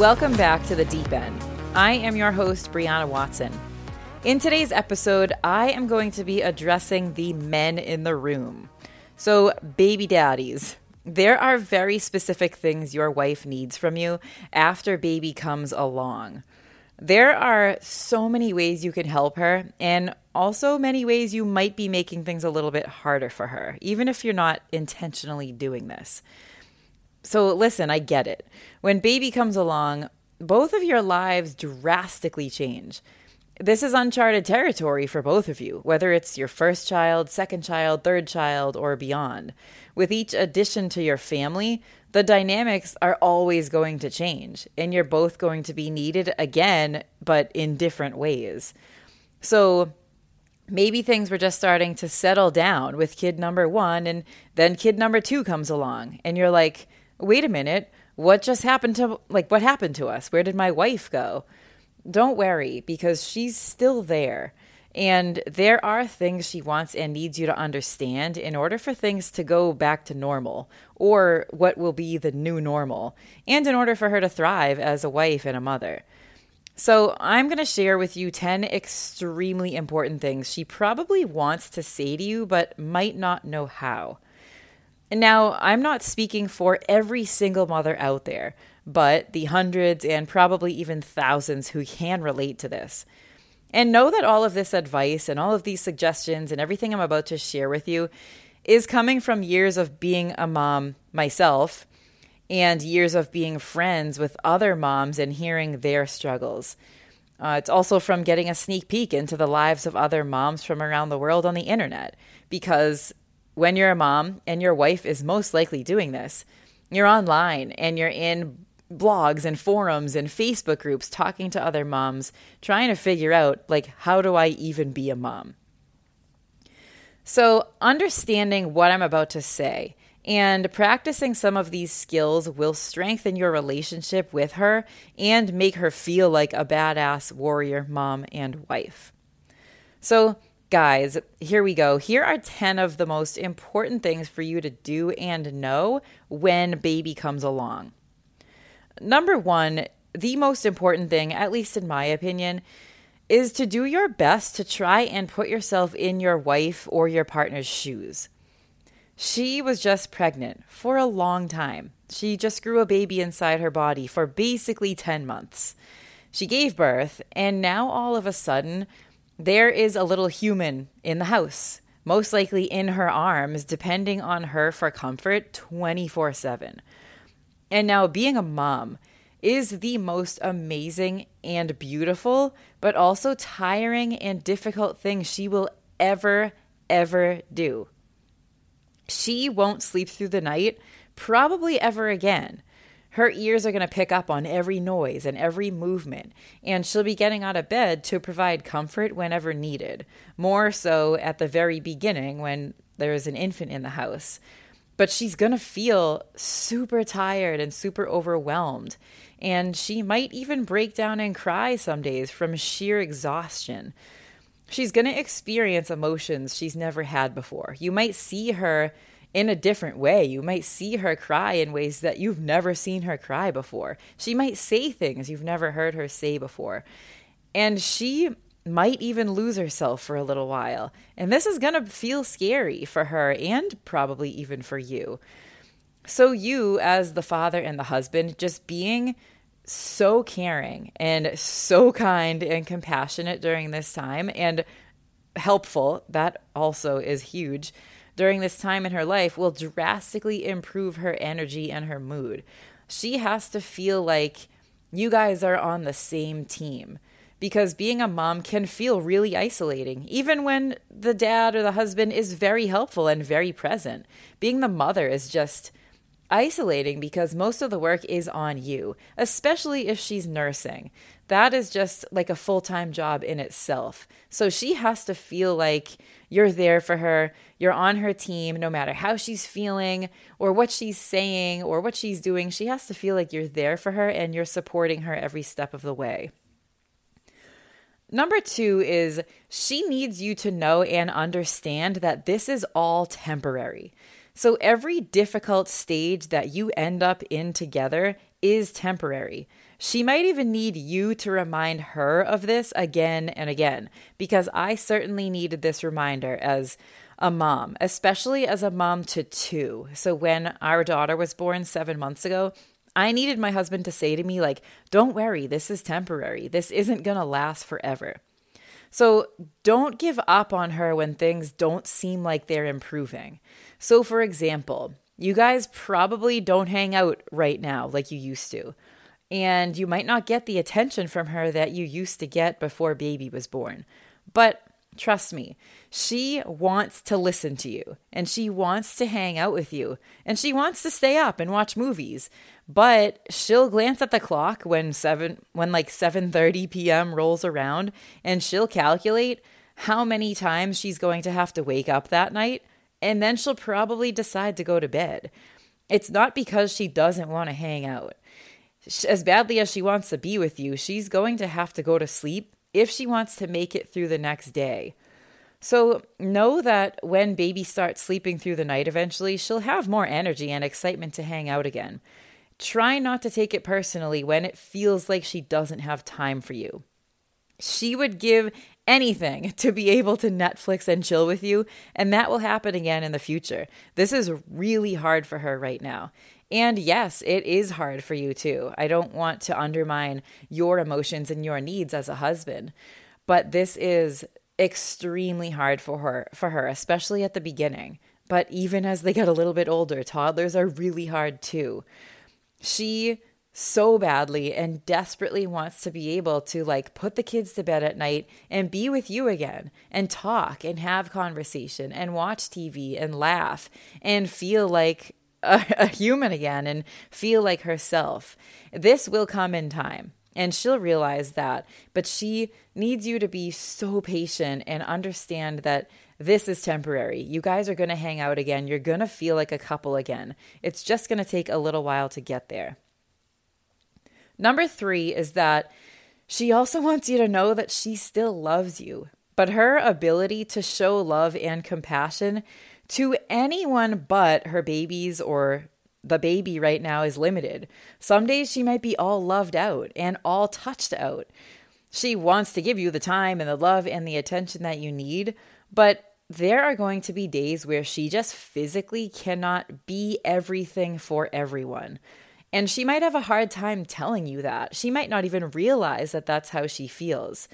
Welcome back to the Deep End. I am your host, Brianna Watson. In today's episode, I am going to be addressing the men in the room. So, baby daddies, there are very specific things your wife needs from you after baby comes along. There are so many ways you can help her, and also many ways you might be making things a little bit harder for her, even if you're not intentionally doing this. So, listen, I get it. When baby comes along, both of your lives drastically change. This is uncharted territory for both of you, whether it's your first child, second child, third child, or beyond. With each addition to your family, the dynamics are always going to change, and you're both going to be needed again, but in different ways. So maybe things were just starting to settle down with kid number one, and then kid number two comes along, and you're like, wait a minute, what just happened to, like, what happened to us? Where did my wife go? Don't worry, because she's still there. And there are things she wants and needs you to understand in order for things to go back to normal or what will be the new normal, and in order for her to thrive as a wife and a mother. So, I'm going to share with you 10 extremely important things she probably wants to say to you, but might not know how. Now, I'm not speaking for every single mother out there, but the hundreds and probably even thousands who can relate to this. And know that all of this advice and all of these suggestions and everything I'm about to share with you is coming from years of being a mom myself and years of being friends with other moms and hearing their struggles. Uh, it's also from getting a sneak peek into the lives of other moms from around the world on the internet. Because when you're a mom and your wife is most likely doing this, you're online and you're in blogs and forums and Facebook groups talking to other moms, trying to figure out, like, how do I even be a mom? So, understanding what I'm about to say and practicing some of these skills will strengthen your relationship with her and make her feel like a badass warrior mom and wife. So, guys, here we go. Here are 10 of the most important things for you to do and know when baby comes along. Number one, the most important thing, at least in my opinion, is to do your best to try and put yourself in your wife or your partner's shoes. She was just pregnant for a long time. She just grew a baby inside her body for basically 10 months. She gave birth, and now all of a sudden, there is a little human in the house, most likely in her arms, depending on her for comfort 24 7. And now, being a mom is the most amazing and beautiful, but also tiring and difficult thing she will ever, ever do. She won't sleep through the night, probably ever again. Her ears are going to pick up on every noise and every movement, and she'll be getting out of bed to provide comfort whenever needed, more so at the very beginning when there is an infant in the house but she's going to feel super tired and super overwhelmed. And she might even break down and cry some days from sheer exhaustion. She's going to experience emotions she's never had before. You might see her in a different way. You might see her cry in ways that you've never seen her cry before. She might say things you've never heard her say before. And she might even lose herself for a little while. And this is going to feel scary for her and probably even for you. So, you, as the father and the husband, just being so caring and so kind and compassionate during this time and helpful, that also is huge, during this time in her life will drastically improve her energy and her mood. She has to feel like you guys are on the same team because being a mom can feel really isolating, even when the dad or the husband is very helpful and very present. Being the mother is just isolating because most of the work is on you, especially if she's nursing. That is just like a full time job in itself. So she has to feel like you're there for her, you're on her team, no matter how she's feeling or what she's saying or what she's doing. She has to feel like you're there for her and you're supporting her every step of the way. Number two is she needs you to know and understand that this is all temporary. So every difficult stage that you end up in together is temporary. She might even need you to remind her of this again and again, because I certainly needed this reminder as a mom, especially as a mom to two. So when our daughter was born seven months ago, I needed my husband to say to me, like, don't worry, this is temporary. This isn't going to last forever. So don't give up on her when things don't seem like they're improving. So, for example, you guys probably don't hang out right now like you used to. And you might not get the attention from her that you used to get before baby was born. But trust me, she wants to listen to you and she wants to hang out with you and she wants to stay up and watch movies but she'll glance at the clock when 7 when like 7:30 p.m. rolls around and she'll calculate how many times she's going to have to wake up that night and then she'll probably decide to go to bed. It's not because she doesn't want to hang out. As badly as she wants to be with you, she's going to have to go to sleep if she wants to make it through the next day. So know that when baby starts sleeping through the night eventually, she'll have more energy and excitement to hang out again. Try not to take it personally when it feels like she doesn't have time for you. She would give anything to be able to Netflix and chill with you, and that will happen again in the future. This is really hard for her right now. And yes, it is hard for you too. I don't want to undermine your emotions and your needs as a husband, but this is extremely hard for her for her, especially at the beginning. But even as they get a little bit older, toddlers are really hard too. She so badly and desperately wants to be able to like put the kids to bed at night and be with you again and talk and have conversation and watch TV and laugh and feel like a, a, human again and feel like herself. This will come in time and she'll realize that, but she needs you to be so patient and understand that this is temporary. You guys are going to hang out again. You're going to feel like a couple again. It's just going to take a little while to get there. Number three is that she also wants you to know that she still loves you, but her ability to show love and compassion to anyone but her babies or the baby right now is limited. Some days she might be all loved out and all touched out. She wants to give you the time and the love and the attention that you need, but there are going to be days where she just physically cannot be everything for everyone. And she might have a hard time telling you that. She might not even realize that that's how she feels.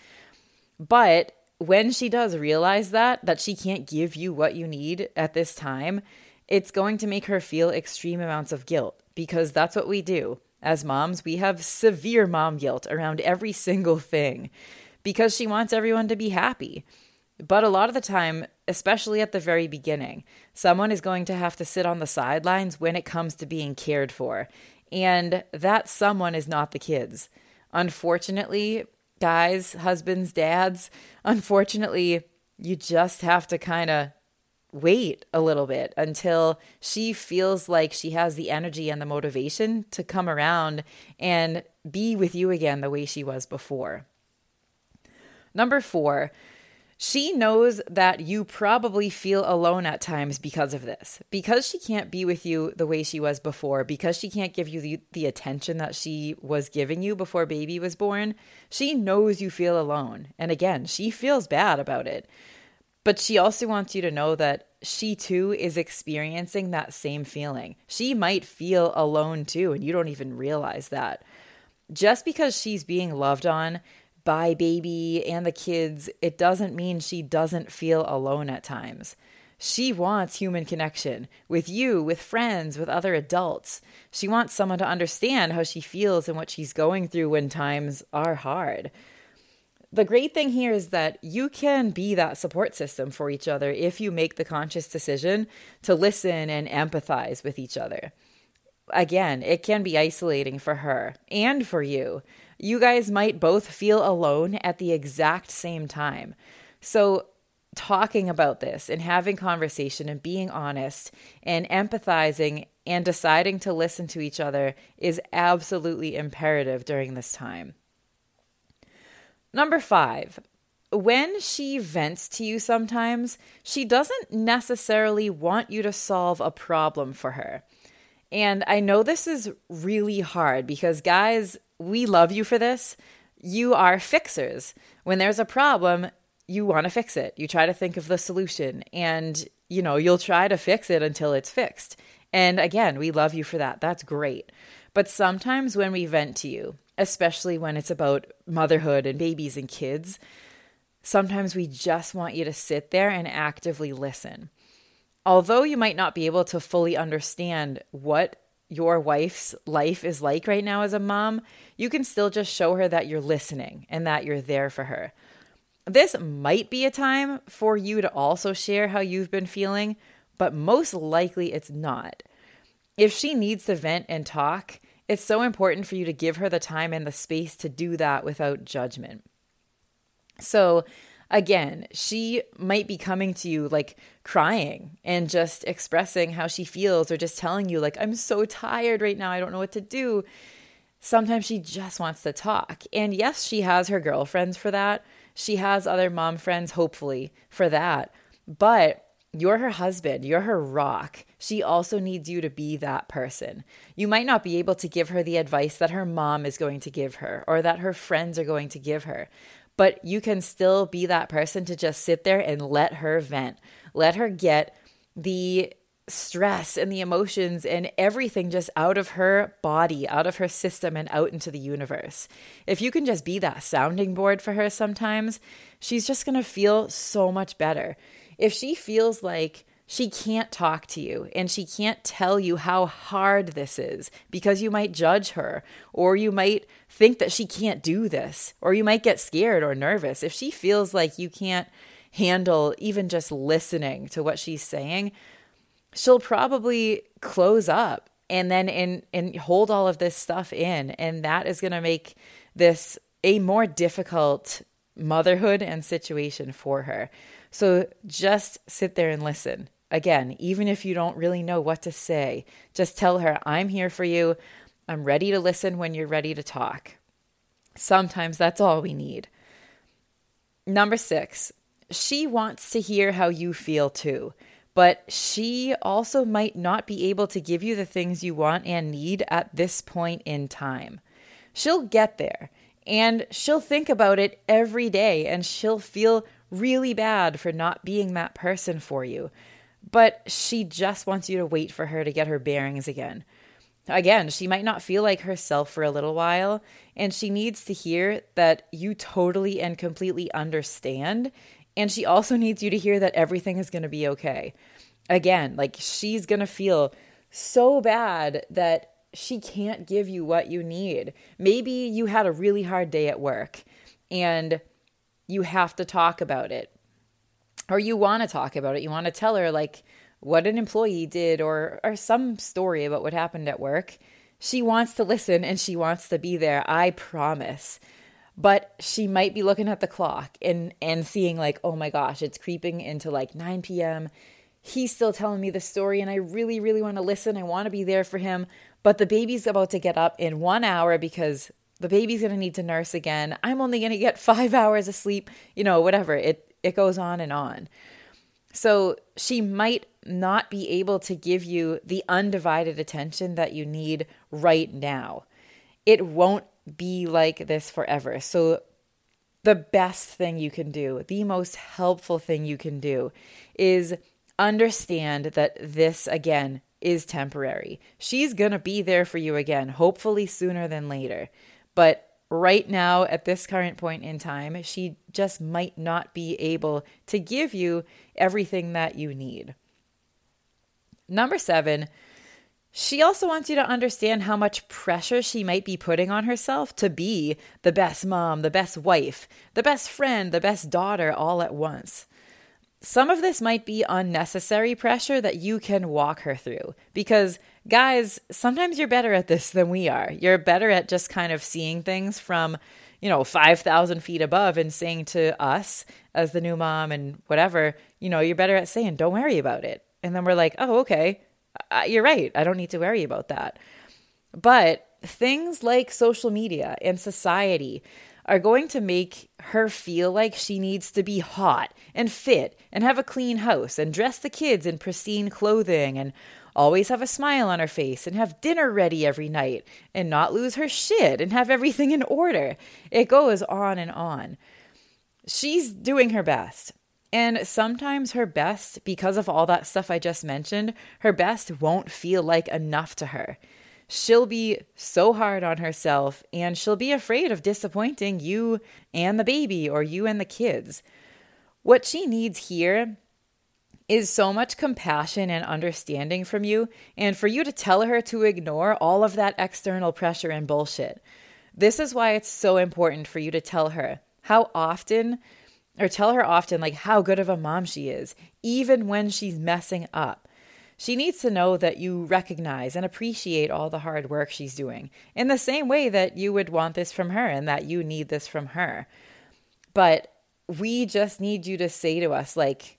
But when she does realize that, that she can't give you what you need at this time, it's going to make her feel extreme amounts of guilt because that's what we do. As moms, we have severe mom guilt around every single thing because she wants everyone to be happy. But a lot of the time, especially at the very beginning, someone is going to have to sit on the sidelines when it comes to being cared for. And that someone is not the kids. Unfortunately, guys, husbands, dads, unfortunately, you just have to kind of wait a little bit until she feels like she has the energy and the motivation to come around and be with you again the way she was before. Number four, she knows that you probably feel alone at times because of this. Because she can't be with you the way she was before, because she can't give you the, the attention that she was giving you before baby was born, she knows you feel alone. And again, she feels bad about it. But she also wants you to know that she too is experiencing that same feeling. She might feel alone too, and you don't even realize that. Just because she's being loved on by baby and the kids, it doesn't mean she doesn't feel alone at times. She wants human connection with you, with friends, with other adults. She wants someone to understand how she feels and what she's going through when times are hard. The great thing here is that you can be that support system for each other if you make the conscious decision to listen and empathize with each other. Again, it can be isolating for her and for you you guys might both feel alone at the exact same time. So, talking about this and having conversation and being honest and empathizing and deciding to listen to each other is absolutely imperative during this time. Number five, when she vents to you sometimes, she doesn't necessarily want you to solve a problem for her. And I know this is really hard because guys we love you for this. You are fixers. When there's a problem, you want to fix it. You try to think of the solution and, you know, you'll try to fix it until it's fixed. And again, we love you for that. That's great. But sometimes when we vent to you, especially when it's about motherhood and babies and kids, sometimes we just want you to sit there and actively listen. Although you might not be able to fully understand what your wife's life is like right now as a mom, you can still just show her that you're listening and that you're there for her. This might be a time for you to also share how you've been feeling, but most likely it's not. If she needs to vent and talk, it's so important for you to give her the time and the space to do that without judgment. So, again, she might be coming to you like crying and just expressing how she feels or just telling you, like, I'm so tired right now. I don't know what to do. Sometimes she just wants to talk. And yes, she has her girlfriends for that. She has other mom friends, hopefully, for that. But you're her husband, you're her rock. She also needs you to be that person. You might not be able to give her the advice that her mom is going to give her or that her friends are going to give her, but you can still be that person to just sit there and let her vent. Let her get the stress and the emotions and everything just out of her body, out of her system, and out into the universe. If you can just be that sounding board for her sometimes, she's just to feel so much better. If she feels like she can't talk to you and she can't tell you how hard this is because you might judge her or you might think that she can't do this or you might get scared or nervous. If she feels like you can't handle even just listening to what she's saying, she'll probably close up and then and and hold all of this stuff in and that is going to make this a more difficult motherhood and situation for her. So just sit there and listen. Again, even if you don't really know what to say, just tell her, I'm here for you. I'm ready to listen when you're ready to talk. Sometimes that's all we need. Number six, she wants to hear how you feel too, but she also might not be able to give you the things you want and need at this point in time. She'll get there and she'll think about it every day and she'll feel really bad for not being that person for you but she just wants you to wait for her to get her bearings again. Again, she might not feel like herself for a little while, and she needs to hear that you totally and completely understand. And she also needs you to hear that everything is going to be okay. Again, like she's going to feel so bad that she can't give you what you need. Maybe you had a really hard day at work and you have to talk about it or you want to talk about it. You want to tell her like what an employee did or or some story about what happened at work. She wants to listen and she wants to be there. I promise. But she might be looking at the clock and and seeing like, "Oh my gosh, it's creeping into like 9 p.m. He's still telling me the story and I really really want to listen. I want to be there for him, but the baby's about to get up in 1 hour because the baby's going to need to nurse again. I'm only going to get 5 hours of sleep, you know, whatever. It it goes on and on. So she might not be able to give you the undivided attention that you need right now. It won't be like this forever. So, the best thing you can do, the most helpful thing you can do, is understand that this again is temporary. She's going to be there for you again, hopefully sooner than later. But right now, at this current point in time, she just might not be able to give you everything that you need. Number seven, she also wants you to understand how much pressure she might be putting on herself to be the best mom, the best wife, the best friend, the best daughter all at once. Some of this might be unnecessary pressure that you can walk her through because guys, sometimes you're better at this than we are. You're better at just kind of seeing things from, you know, 5,000 feet above and saying to us as the new mom and whatever, you know, you're better at saying, don't worry about it. And then we're like, oh, okay, you're right. I don't need to worry about that. But things like social media and society are going to make her feel like she needs to be hot and fit and have a clean house and dress the kids in pristine clothing and always have a smile on her face and have dinner ready every night and not lose her shit and have everything in order. It goes on and on. She's doing her best. And sometimes her best, because of all that stuff I just mentioned, her best won't feel like enough to her. She'll be so hard on herself and she'll be afraid of disappointing you and the baby or you and the kids. What she needs here is so much compassion and understanding from you, and for you to tell her to ignore all of that external pressure and bullshit. This is why it's so important for you to tell her how often, or tell her often, like how good of a mom she is, even when she's messing up. She needs to know that you recognize and appreciate all the hard work she's doing in the same way that you would want this from her and that you need this from her. But we just need you to say to us, like,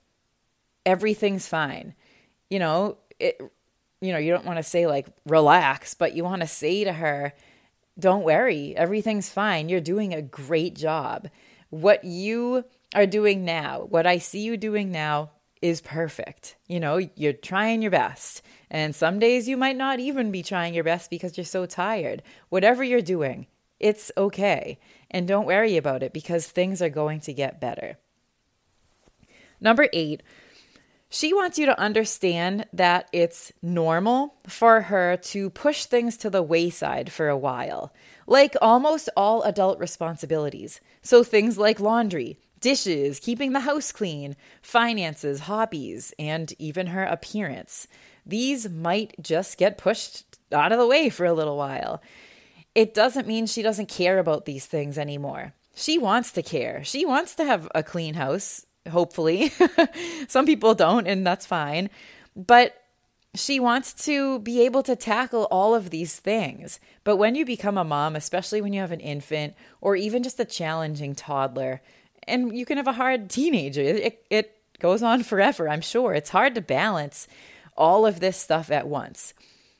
everything's fine. You know, it, you know, you don't want to say, like, relax, but you want to say to her, don't worry, everything's fine. You're doing a great job. What you are doing now, what I see you doing now, is perfect. You know, you're trying your best. And some days you might not even be trying your best because you're so tired. Whatever you're doing, it's okay. And don't worry about it because things are going to get better. Number eight, she wants you to understand that it's normal for her to push things to the wayside for a while, like almost all adult responsibilities. So things like laundry, dishes, keeping the house clean, finances, hobbies, and even her appearance. These might just get pushed out of the way for a little while. It doesn't mean she doesn't care about these things anymore. She wants to care. She wants to have a clean house, hopefully. Some people don't, and that's fine. But she wants to be able to tackle all of these things. But when you become a mom, especially when you have an infant or even just a challenging toddler, and you can have a hard teenager. It, it goes on forever, I'm sure. It's hard to balance all of this stuff at once.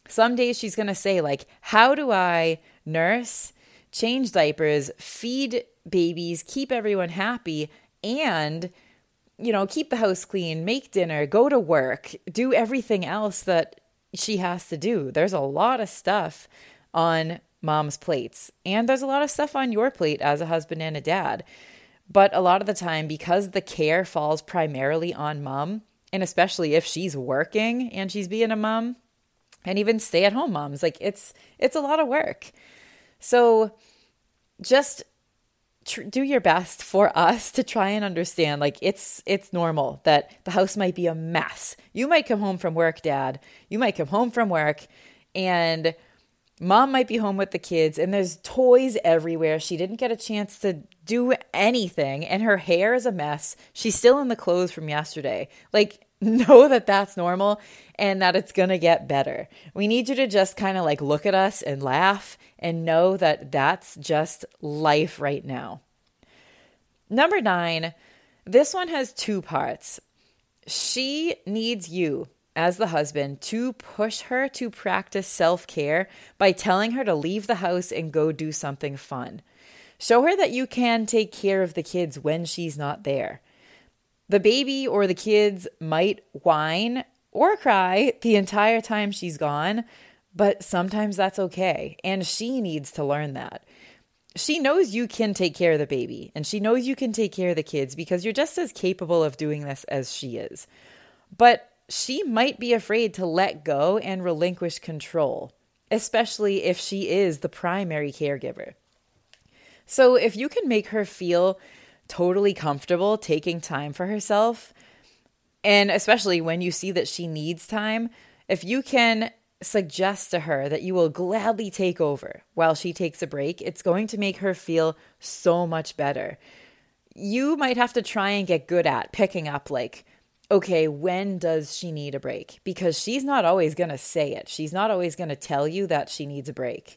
Some days she's going to say, like, how do I nurse, change diapers, feed babies, keep everyone happy, and, you know, keep the house clean, make dinner, go to work, do everything else that she has to do. There's a lot of stuff on mom's plates, and there's a lot of stuff on your plate as a husband and a dad. But a lot of the time, because the care falls primarily on mom, and especially if she's working and she's being a mom, and even stay at home moms, like it's it's a lot of work. So just tr- do your best for us to try and understand like it's it's normal that the house might be a mess. You might come home from work, dad. You might come home from work and Mom might be home with the kids and there's toys everywhere. She didn't get a chance to do anything and her hair is a mess. She's still in the clothes from yesterday. Like, know that that's normal and that it's going to get better. We need you to just kind of like look at us and laugh and know that that's just life right now. Number nine, this one has two parts. She needs you as the husband to push her to practice self care by telling her to leave the house and go do something fun. Show her that you can take care of the kids when she's not there. The baby or the kids might whine or cry the entire time she's gone, but sometimes that's okay, and she needs to learn that. She knows you can take care of the baby, and she knows you can take care of the kids because you're just as capable of doing this as she is. But she might be afraid to let go and relinquish control, especially if she is the primary caregiver. So, if you can make her feel totally comfortable taking time for herself, and especially when you see that she needs time, if you can suggest to her that you will gladly take over while she takes a break, it's going to make her feel so much better. You might have to try and get good at picking up like okay, when does she need a break? Because she's not always going to say it. She's not always going to tell you that she needs a break.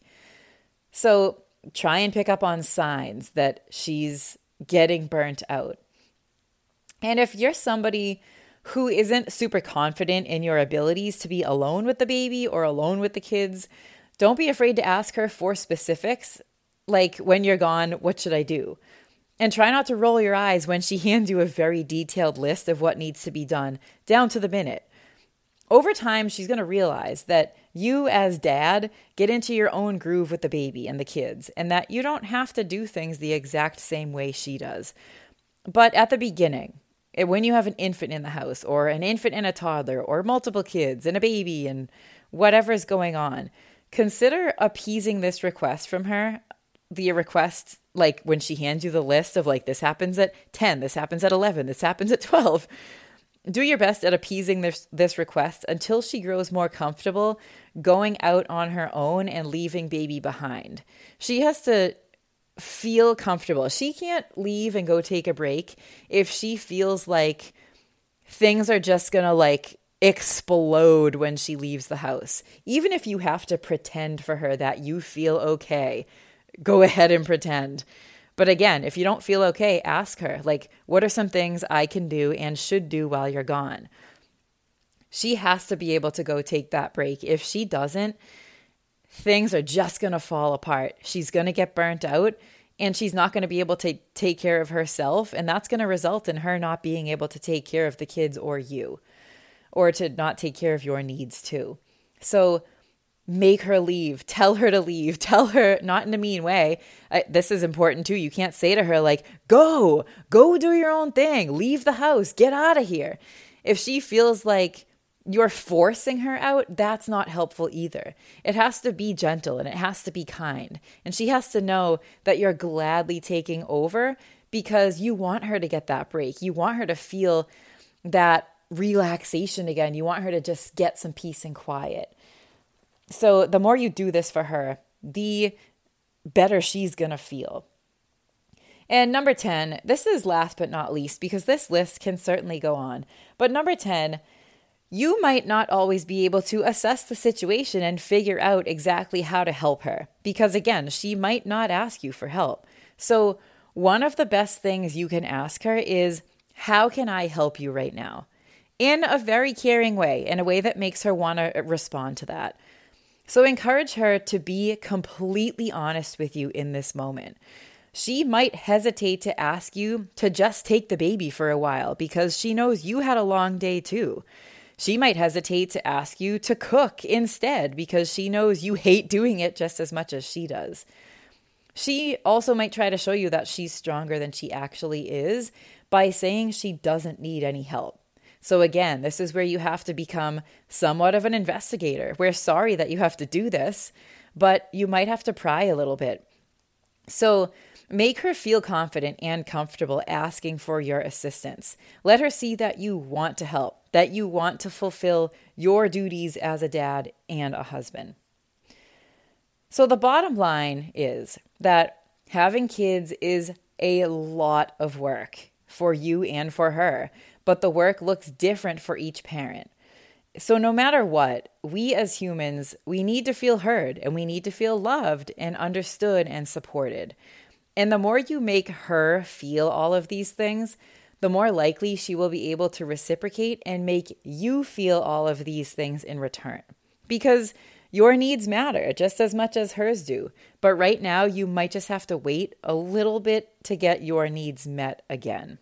So try and pick up on signs that she's getting burnt out. And if you're somebody who isn't super confident in your abilities to be alone with the baby or alone with the kids, don't be afraid to ask her for specifics Like, when you're gone, what should I do? And try not to roll your eyes when she hands you a very detailed list of what needs to be done, down to the minute. Over time, she's going to realize that you, as dad, get into your own groove with the baby and the kids, and that you don't have to do things the exact same way she does. But at the beginning, eh, when you have an infant in the house, or an infant and a toddler, or multiple kids and a baby, and whatever's going on, consider appeasing this request from her. The request, like when she hands you the list of like, this happens at 10, this happens at 11, this happens at 12 do your best at appeasing this this request until she grows more comfortable going out on her own and leaving baby behind. She has to feel comfortable. She can't leave and go take a break if she feels like things are just going to like explode when she leaves the house. Even if you have to pretend for her that you feel okay, go ahead and pretend. But again, if you don't feel okay, ask her, like, what are some things I can do and should do while you're gone? She has to be able to go take that break. If she doesn't, things are just going to fall apart. She's going to get burnt out and she's not going to be able to take care of herself. And that's going to result in her not being able to take care of the kids or you, or to not take care of your needs too. So, make her leave, tell her to leave, tell her not in a mean way. I, this is important too. You can't say to her, like, go, go do your own thing, leave the house, get out of here. If she feels like you're forcing her out, that's not helpful either. It has to be gentle and it has to be kind. And she has to know that you're gladly taking over because you want her to get that break. You want her to feel that relaxation again. You want her to just get some peace and quiet. So the more you do this for her, the better she's going to feel. And number 10, this is last but not least because this list can certainly go on. But number 10, you might not always be able to assess the situation and figure out exactly how to help her because, again, she might not ask you for help. So, one of the best things you can ask her is, How can I help you right now? In a very caring way, in a way that makes her want to respond to that. So encourage her to be completely honest with you in this moment. She might hesitate to ask you to just take the baby for a while because she knows you had a long day too. She might hesitate to ask you to cook instead because she knows you hate doing it just as much as she does. She also might try to show you that she's stronger than she actually is by saying she doesn't need any help. So, again, this is where you have to become somewhat of an investigator. We're sorry that you have to do this, but you might have to pry a little bit. So, make her feel confident and comfortable asking for your assistance. Let her see that you want to help, that you want to fulfill your duties as a dad and a husband. So, the bottom line is that having kids is a lot of work for you and for her but the work looks different for each parent. So, no matter what, we as humans, we need to feel heard and we need to feel loved and understood and supported. And the more you make her feel all of these things, the more likely she will be able to reciprocate and make you feel all of these things in return. Because your needs matter just as much as hers do. But right now, you might just have to wait a little bit to get your needs met again.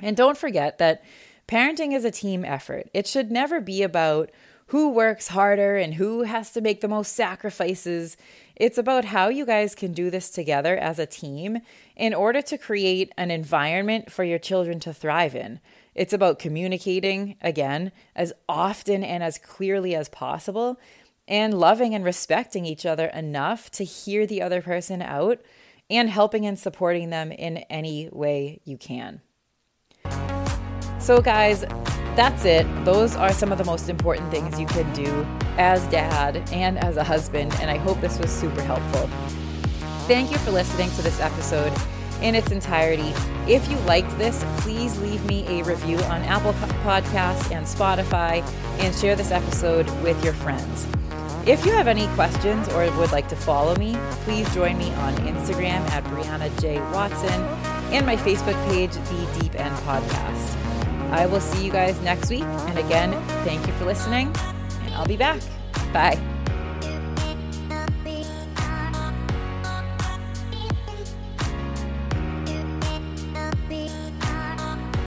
And don't forget that parenting is a team effort. It should never be about who works harder and who has to make the most sacrifices. It's about how you guys can do this together as a team in order to create an environment for your children to thrive in. It's about communicating, again, as often and as clearly as possible, and loving and respecting each other enough to hear the other person out and helping and supporting them in any way you can. So, guys, that's it. Those are some of the most important things you can do as dad and as a husband, and I hope this was super helpful. Thank you for listening to this episode in its entirety. If you liked this, please leave me a review on Apple Podcasts and Spotify and share this episode with your friends. If you have any questions or would like to follow me, please join me on Instagram at Brianna J. Watson and my Facebook page, The Deep End Podcast. I will see you guys next week. And again, thank you for listening, and I'll be back. Bye.